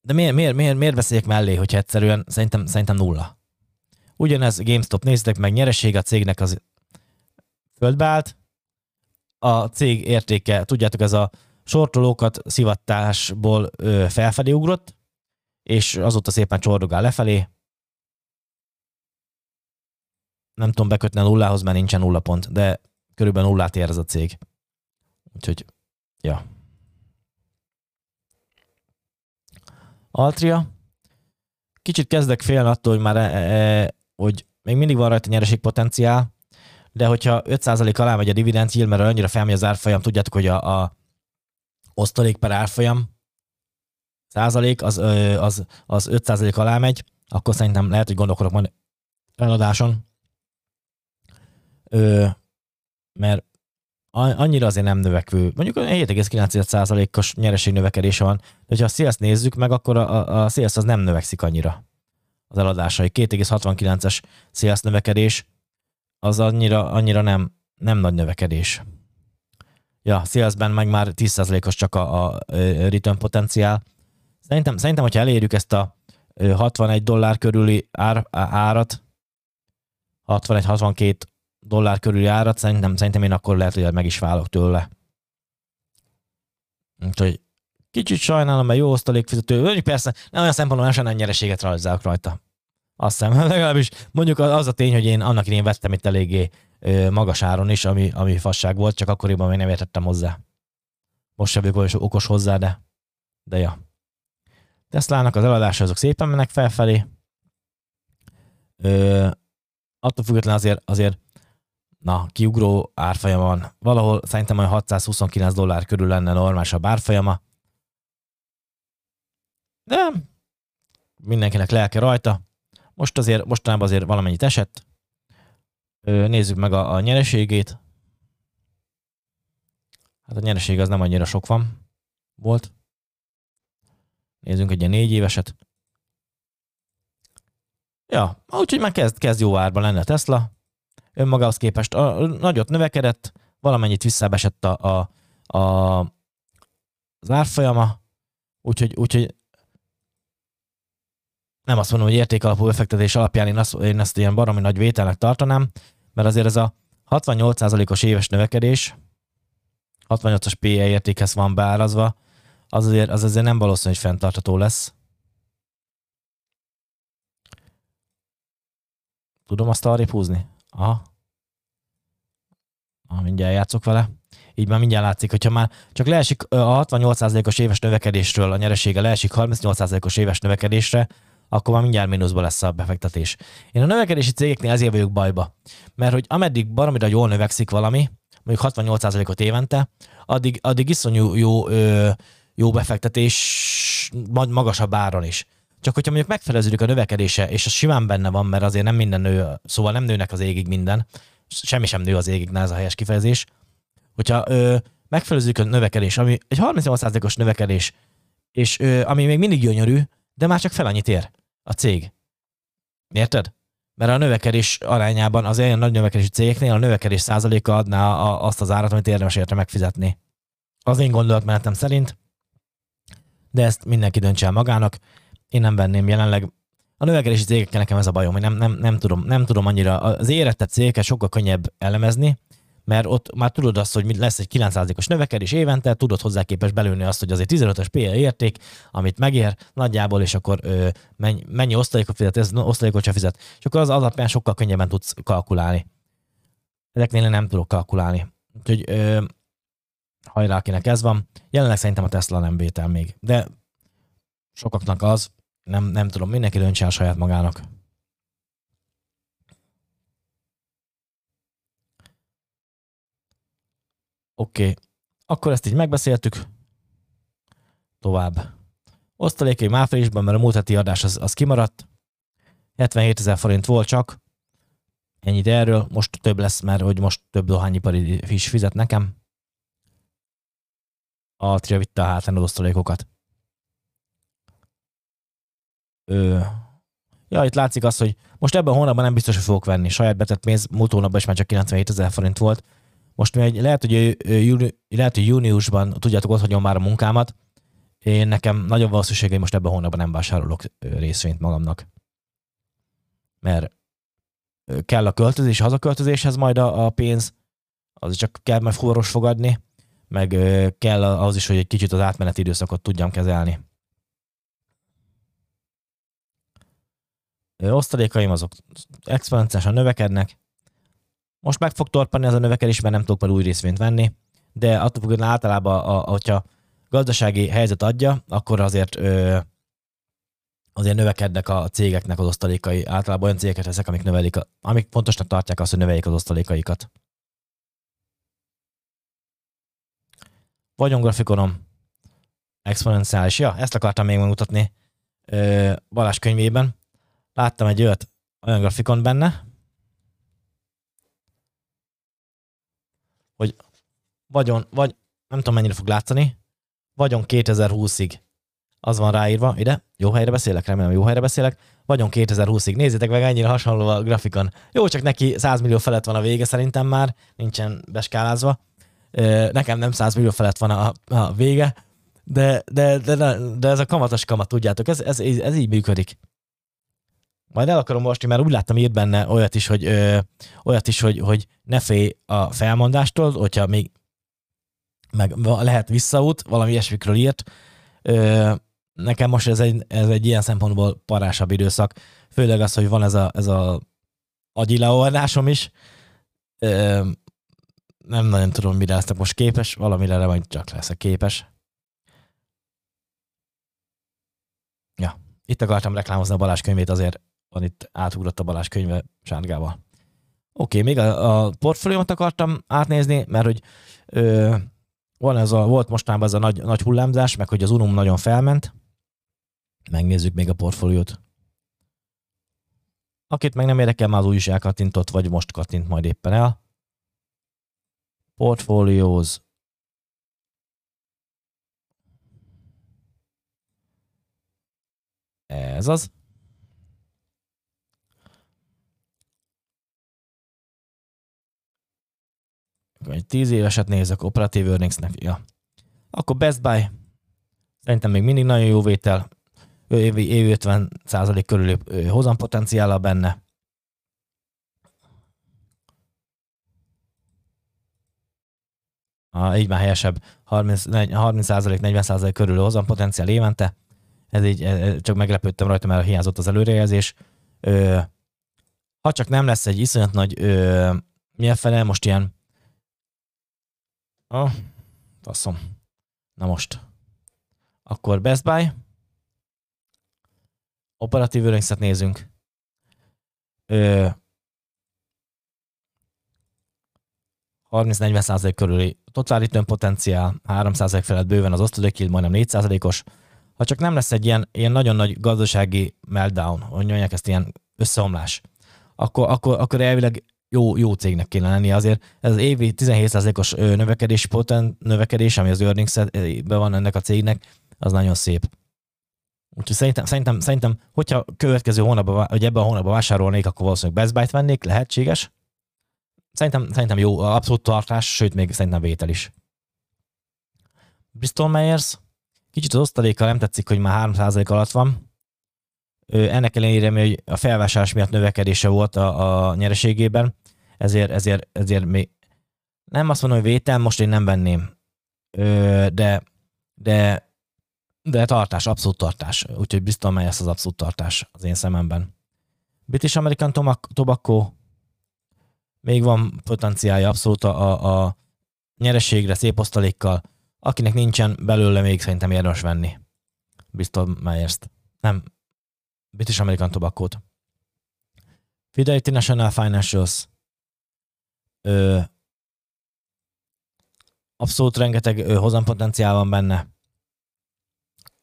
de miért, miért, miért, miért beszéljek mellé, hogyha egyszerűen szerintem, szerintem nulla. Ugyanez GameStop, nézzétek meg, nyereség a cégnek az földbe állt, a cég értéke, tudjátok, ez a sortolókat szivattásból ö, felfelé ugrott, és azóta szépen csordogál lefelé. Nem tudom bekötni a nullához, mert nincsen nulla pont, de körülbelül nullát ér ez a cég. Úgyhogy, ja. Altria. Kicsit kezdek félni attól, hogy már e, e, hogy még mindig van rajta nyereségpotenciál, de hogyha 5% alá megy a dividend yield, mert annyira felmegy az árfolyam, tudjátok, hogy a, a osztalék per árfolyam százalék az, az, az 5 százalék alá megy, akkor szerintem lehet, hogy gondolkodok majd eladáson, Ö, mert annyira azért nem növekvő. Mondjuk 7,9%-os nyereség növekedése van, de ha a sales nézzük meg, akkor a, a sales az nem növekszik annyira az eladásai. 2,69-es sales növekedés az annyira, annyira nem, nem nagy növekedés. Ja, salesben meg már 10%-os csak a, a return potenciál. Szerintem, szerintem, hogyha elérjük ezt a 61 dollár körüli ár, árat, 61-62 dollár körüli árat, szerintem, szerintem én akkor lehet, hogy meg is válok tőle. Úgyhogy kicsit sajnálom, mert jó osztalékfizető, mondjuk persze nem olyan szempontból nem, nem nyereséget rajzolok rajta. Azt hiszem, legalábbis mondjuk az a tény, hogy én annak én vettem itt eléggé magas áron is, ami, ami fasság volt, csak akkoriban még nem értettem hozzá. Most sem vagyok okos hozzá, de, de ja. Teslának az eladása azok szépen mennek felfelé. Ö, attól függetlenül azért, azért na, kiugró árfolyama van. Valahol szerintem olyan 629 dollár körül lenne normálisabb árfolyama. De mindenkinek lelke rajta. Most azért, mostanában azért valamennyit esett. Nézzük meg a, a nyereségét. Hát a nyereség az nem annyira sok van. Volt. Nézzünk egy ilyen négy éveset. Ja, úgyhogy már kezd, kezd jó árban lenne Tesla önmagához képest a, nagyot növekedett, valamennyit visszabesett a, a, a, az árfolyama, úgyhogy, úgyhogy nem azt mondom, hogy értékalapú befektetés alapján én, azt, én ezt ilyen baromi nagy vételnek tartanám, mert azért ez a 68%-os éves növekedés, 68-as PE értékhez van beárazva, az azért, az azért nem valószínű, hogy fenntartható lesz. Tudom azt arrébb húzni? Aha. Ah, mindjárt játszok vele. Így már mindjárt látszik, hogyha már csak leesik a 68%-os éves növekedésről a nyeresége leesik 38%-os éves növekedésre, akkor már mindjárt mínuszba lesz a befektetés. Én a növekedési cégeknél ezért vagyok bajba. Mert hogy ameddig baromira jól növekszik valami, mondjuk 68%-ot évente, addig, addig iszonyú jó, jó, jó befektetés magasabb áron is. Csak hogyha mondjuk megfeleződik a növekedése, és az simán benne van, mert azért nem minden nő, szóval nem nőnek az égig minden, semmi sem nő az égig, ez a helyes kifejezés. Hogyha ö, megfeleződik a növekedés, ami egy 38%-os növekedés, és ö, ami még mindig gyönyörű, de már csak fel annyit ér a cég. Érted? mert a növekedés arányában az ilyen nagy növekedési cégeknél a növekedés százaléka adná a, azt az árat, amit érdemes érte megfizetni. Az én gondolatmenetem szerint, de ezt mindenki döntse el magának. Én nem venném jelenleg. A növekedési cégekkel nekem ez a bajom, hogy nem, nem, nem, tudom, nem tudom annyira. Az érettett cégeket sokkal könnyebb elemezni, mert ott már tudod azt, hogy lesz egy 9%-os növekedés évente, tudod hozzá képes belőni azt, hogy azért 15-ös PL érték, amit megér nagyjából, és akkor ö, mennyi, mennyi osztalékot fizet, ez osztalékot sem fizet. És akkor az alapján sokkal könnyebben tudsz kalkulálni. Ezeknél nem tudok kalkulálni. Úgyhogy ö, hajrá, akinek ez van. Jelenleg szerintem a Tesla nem vétel még, de sokaknak az, nem, nem tudom, mindenki döntse a saját magának. Oké, okay. akkor ezt így megbeszéltük. Tovább. Osztalékai áprilisban, mert a múlt heti adás az, az kimaradt. 77 ezer forint volt csak. Ennyit erről. Most több lesz, mert hogy most több dohányipari is fizet nekem. A Tria vitte a hátán osztalékokat. Ö, ja, itt látszik az, hogy most ebben a hónapban nem biztos, hogy fogok venni. Saját betett pénz múlt hónapban is már csak 97 ezer forint volt most még lehet, hogy, júni, lehet, hogy júniusban tudjátok, ott hagyom már a munkámat. Én nekem nagyon valószínűség, hogy most ebben a hónapban nem vásárolok részvényt magamnak. Mert kell a költözés, a hazaköltözéshez majd a, a pénz, az csak kell majd forros fogadni, meg kell az is, hogy egy kicsit az átmeneti időszakot tudjam kezelni. Osztalékaim azok exponenciálisan növekednek, most meg fog torpanni az a növekedés, mert nem tudok már új részvényt venni, de attól függően általában, a, a, hogyha gazdasági helyzet adja, akkor azért ö, azért növekednek a cégeknek az osztalékai. Általában olyan cégeket veszek, amik, növelik, amik fontosnak tartják azt, hogy növeljék az osztalékaikat. Vagyonggrafikonom exponenciális. Ja, ezt akartam még megmutatni Balázs könyvében. Láttam egy olyat, olyan grafikon benne, hogy vagyon, vagy nem tudom mennyire fog látszani, vagyon 2020-ig. Az van ráírva, ide, jó helyre beszélek, remélem jó helyre beszélek, vagyon 2020-ig. Nézzétek meg, ennyire hasonló a grafikon. Jó, csak neki 100 millió felett van a vége szerintem már, nincsen beskálázva. Nekem nem 100 millió felett van a, a vége, de, de, de, de, de ez a kamatos kamat, tudjátok, ez, ez, ez így működik. Majd el akarom most, mert úgy láttam írt benne olyat is, hogy, ö, olyat is, hogy, hogy ne félj a felmondástól, hogyha még meg lehet visszaút, valami ilyesmikről írt. Ö, nekem most ez egy, ez egy ilyen szempontból parásabb időszak, főleg az, hogy van ez a, ez a agyi leolvadásom is. Ö, nem nagyon tudom, mire leszek most képes, valamire majd csak leszek képes. Ja, itt akartam reklámozni a Balázs könyvét, azért van itt átugrott a Balázs könyve sárgával. Oké, okay, még a, a portfóliómat akartam átnézni, mert hogy ö, van ez a, volt mostanában ez a nagy, nagy hullámzás, meg hogy az Unum nagyon felment. Megnézzük még a portfóliót. Akit meg nem érdekel, már az új is elkattintott, vagy most kattint majd éppen el. Portfólióz. Ez az. Egy 10 éveset nézek, operatív earningsnek, ja. Akkor Best Buy, szerintem még mindig nagyon jó vétel, évi, évi 50% körüli hozampotenciála benne. Ah, így már helyesebb, 30, 30 40% körül hozampotenciál évente. Ez így csak meglepődtem rajta, mert hiányzott az előrejelzés. Ha csak nem lesz egy iszonyat nagy, ö, milyen fele, most ilyen Ah, faszom. Na most. Akkor Best Buy. Operatív earnings nézünk. Ö, 30-40% körüli return potenciál, 3% felett bőven az osztalék majdnem 4%-os. Ha csak nem lesz egy ilyen, ilyen nagyon nagy gazdasági meltdown, hogy mondják ezt ilyen összeomlás, akkor, akkor, akkor elvileg jó, jó cégnek kéne lenni azért. Ez az évi 17%-os növekedés, potent, növekedés, ami az earnings van ennek a cégnek, az nagyon szép. Úgyhogy szerintem, szerintem, szerintem hogyha következő hónapban, vagy ebben a hónapban vásárolnék, akkor valószínűleg Best Buy-t vennék, lehetséges. Szerintem, szerintem jó, abszolút tartás, sőt, még szerintem vétel is. Bristol Myers, kicsit az osztalékkal nem tetszik, hogy már 3% alatt van. Ennek ellenére, hogy a felvásárlás miatt növekedése volt a, a nyereségében, ezért, ezért, ezért még nem azt mondom, hogy vétel, most én nem venném. De, de, de tartás, abszolút tartás. Úgyhogy Bristol Myers az abszolút tartás az én szememben. British American Tobacco még van potenciálja abszolút a, a nyereségre, szép osztalékkal. Akinek nincsen belőle, még szerintem érdemes venni. Bristol Myers-t. Nem, British American Tobacco-t. Fidelity National Financials. Ö, abszolút rengeteg ö, hozampotenciál van benne.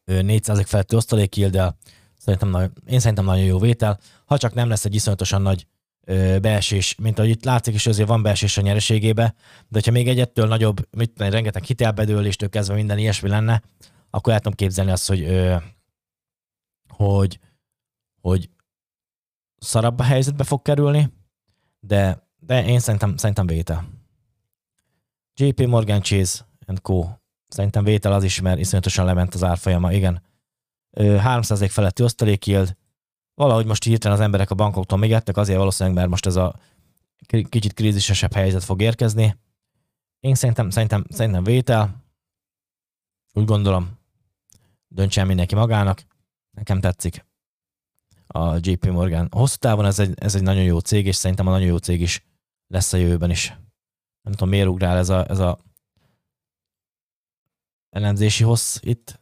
Ö, 400 feletti osztalék de szerintem nagyon, én szerintem nagyon jó vétel. Ha csak nem lesz egy iszonyatosan nagy ö, beesés, mint ahogy itt látszik is, azért van beesés a nyereségébe, de ha még egyettől nagyobb, mit tudom, rengeteg hitelbedőléstől kezdve minden ilyesmi lenne, akkor el tudom képzelni azt, hogy, ö, hogy hogy szarabb a helyzetbe fog kerülni, de, de én szerintem, szerintem vétel. JP Morgan Chase and Co. Szerintem vétel az is, mert iszonyatosan lement az árfolyama, igen. 300 feletti osztalék yield. Valahogy most hirtelen az emberek a bankoktól még ettek, azért valószínűleg, mert most ez a kicsit krízisesebb helyzet fog érkezni. Én szerintem, szerintem, szerintem vétel. Úgy gondolom, döntsen mindenki magának. Nekem tetszik a JP Morgan. Hosszú távon ez egy, ez egy nagyon jó cég, és szerintem a nagyon jó cég is lesz a jövőben is. Nem tudom, miért ugrál ez a, ez a elemzési hossz itt.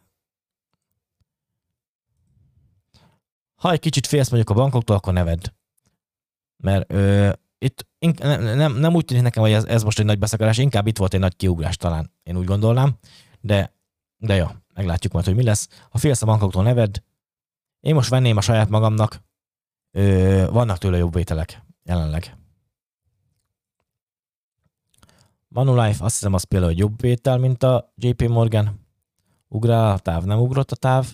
Ha egy kicsit félsz mondjuk a bankoktól, akkor neved. Mert ö, itt ink, nem, nem, nem úgy tűnik nekem, hogy ez, ez most egy nagy beszakarás, inkább itt volt egy nagy kiugrás talán, én úgy gondolnám, de, de jó, meglátjuk majd, hogy mi lesz. Ha félsz a bankoktól, neved, én most venném a saját magamnak, ö, vannak tőle jobb vételek jelenleg. Manulife, azt hiszem, az például jobb vétel, mint a JP Morgan. Ugrál a táv, nem ugrott a táv.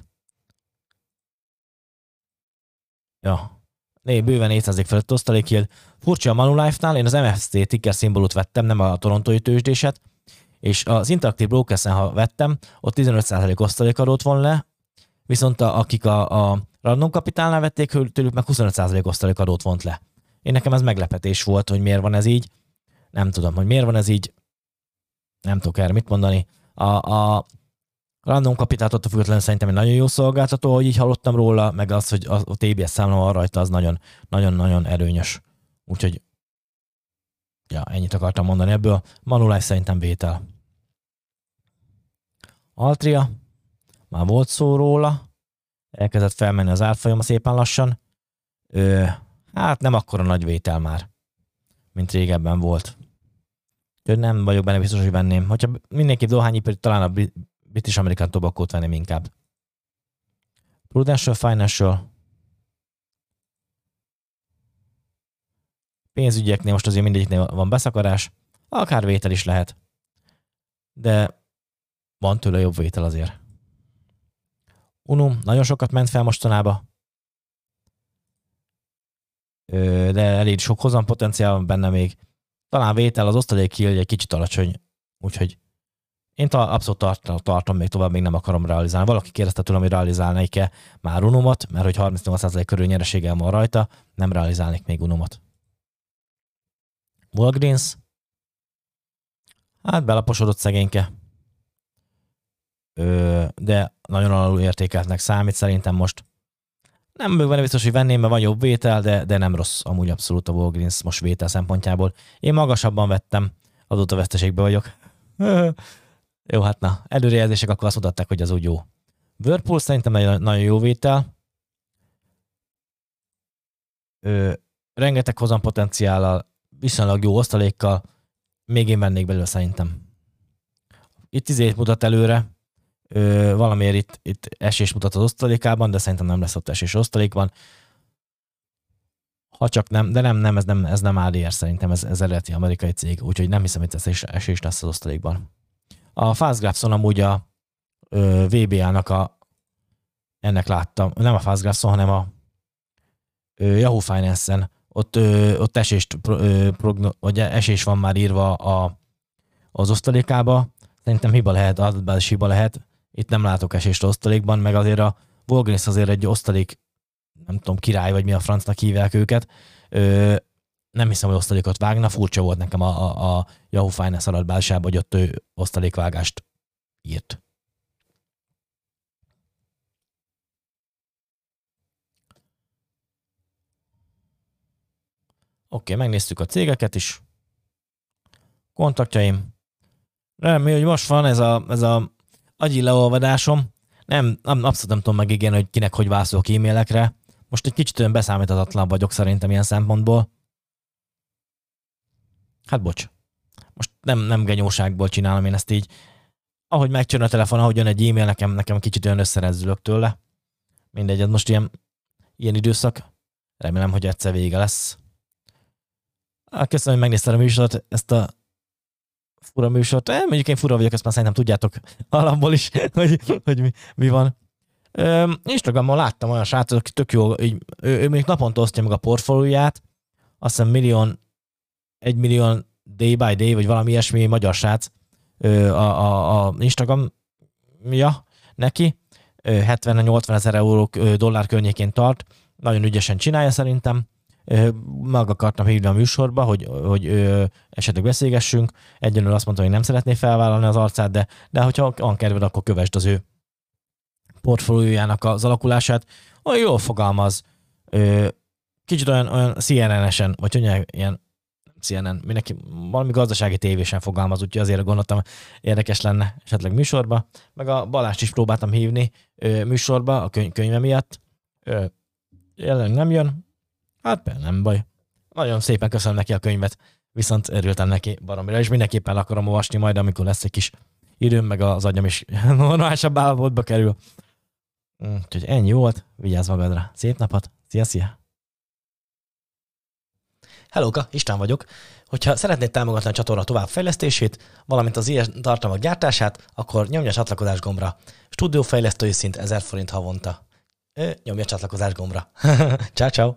Ja. Né, bőven 400 felett osztalékjel. Furcsa a Manulife-nál, én az MFC ticker szimbolút vettem, nem a torontói tőzsdéset, és az Interactive brokers ha vettem, ott 15% osztalékadót von le, viszont a, akik a, a random kapitálnál vették, tőlük meg 25% osztalék adót vont le. Én nekem ez meglepetés volt, hogy miért van ez így. Nem tudom, hogy miért van ez így. Nem tudok erre mit mondani. A, a random kapitált ott a függetlenül szerintem egy nagyon jó szolgáltató, hogy így hallottam róla, meg az, hogy a, a TBS számla van rajta, az nagyon, nagyon-nagyon erőnyös. Úgyhogy ja, ennyit akartam mondani ebből. Manulife szerintem vétel. Altria, már volt szó róla, elkezdett felmenni az árfolyama szépen lassan. Ö, hát nem akkora nagy vétel már, mint régebben volt. Úgyhogy nem vagyok benne biztos, hogy venném. Hogyha mindenképp dohányipari, talán a British American tobacco venném inkább. Prudential Financial. Pénzügyeknél most azért mindegyiknél van beszakarás, akár vétel is lehet. De van tőle jobb vétel azért. Unum nagyon sokat ment fel mostanába, de elég sok hozam potenciál van benne még. Talán vétel az osztalék egy kicsit alacsony, úgyhogy én ta, abszolút tart, tartom még tovább, még nem akarom realizálni. Valaki kérdezte tőlem, hogy realizálnék-e már Unumot, mert hogy 38% körül nyereségem van rajta, nem realizálnék még Unumot. Walgreens, hát belaposodott szegényke de nagyon alul értékeltnek számít szerintem most. Nem benne biztos, hogy venném, mert van jobb vétel, de, de nem rossz amúgy abszolút a Walgreens most vétel szempontjából. Én magasabban vettem, azóta veszteségbe vagyok. jó, hát na, előrejelzések akkor azt mutatták, hogy az úgy jó. Whirlpool szerintem nagyon, nagyon jó vétel. Ö, rengeteg hozam potenciállal, viszonylag jó osztalékkal, még én vennék belőle szerintem. Itt izét mutat előre, Ö, valamiért itt, itt esés mutat az osztalékában, de szerintem nem lesz ott esés osztalékban. Ha csak nem, de nem, nem, ez nem, ez nem ADR szerintem, ez, ez eredeti amerikai cég, úgyhogy nem hiszem, hogy ez esés lesz az osztalékban. A Fastgraphson amúgy a VBA-nak a ennek láttam, nem a Fastgraphs-on, hanem a Yahoo Finance-en, ott, ott esést, progno, vagy esés van már írva a, az osztalékába, szerintem hiba lehet, adatbázis hiba lehet, itt nem látok esést osztalékban, meg azért a Volgris azért egy osztalék, nem tudom, király, vagy mi a francnak hívják őket, ö, nem hiszem, hogy osztalékot vágna, furcsa volt nekem a, a, a Yahoo Finance adatbázisában, hogy ott ő osztalékvágást írt. Oké, okay, megnéztük a cégeket is. Kontaktjaim. Remélem, hogy most van ez a, ez a agyi leolvadásom. Nem, nem, abszolút nem tudom megígérni, hogy kinek hogy válaszolok e-mailekre. Most egy kicsit olyan beszámíthatatlan vagyok szerintem ilyen szempontból. Hát bocs. Most nem, nem genyóságból csinálom én ezt így. Ahogy megcsön a telefon, ahogy jön egy e-mail, nekem, nekem kicsit olyan összerezzülök tőle. Mindegy, ez most ilyen, ilyen időszak. Remélem, hogy egyszer vége lesz. Köszönöm, hogy megnézted a műsort, ezt a fura műsort. Eh, mondjuk én fura vagyok, ezt már szerintem tudjátok alapból is, hogy, hogy mi, mi van. Instagramon láttam olyan srácot, aki tök jó, így, ő, ő mondjuk naponta osztja meg a portfólióját, azt hiszem millió, egy millió day by day, vagy valami ilyesmi magyar srác a, a, a Instagram ja, neki, 70-80 ezer euró dollár környékén tart, nagyon ügyesen csinálja szerintem, meg akartam hívni a műsorba, hogy, hogy ö, esetleg beszélgessünk. Egyenlően azt mondta, hogy nem szeretné felvállalni az arcát, de, de hogyha van kedved, akkor kövesd az ő portfóliójának az alakulását. Olyan jól fogalmaz. Ö, kicsit olyan, olyan CNN-esen, vagy hogy ilyen CNN, mindenki valami gazdasági tévésen fogalmaz, úgyhogy azért gondoltam, érdekes lenne esetleg műsorba. Meg a Balást is próbáltam hívni ö, műsorba a köny- könyve miatt. Ö, jelen nem jön, Hát nem baj. Nagyon szépen köszönöm neki a könyvet, viszont örültem neki baromira, és mindenképpen akarom olvasni majd, amikor lesz egy kis időm, meg az agyam is normálisabb állapotba kerül. Úgyhogy ennyi volt, vigyázz magadra. Szép napot, szia, szia! Hellóka, István vagyok. Hogyha szeretnéd támogatni a csatorna továbbfejlesztését, valamint az ilyen tartalmak gyártását, akkor nyomj a csatlakozás gombra. Stúdiófejlesztői szint 1000 forint havonta. Nyomj a csatlakozás gombra. ciao, ciao.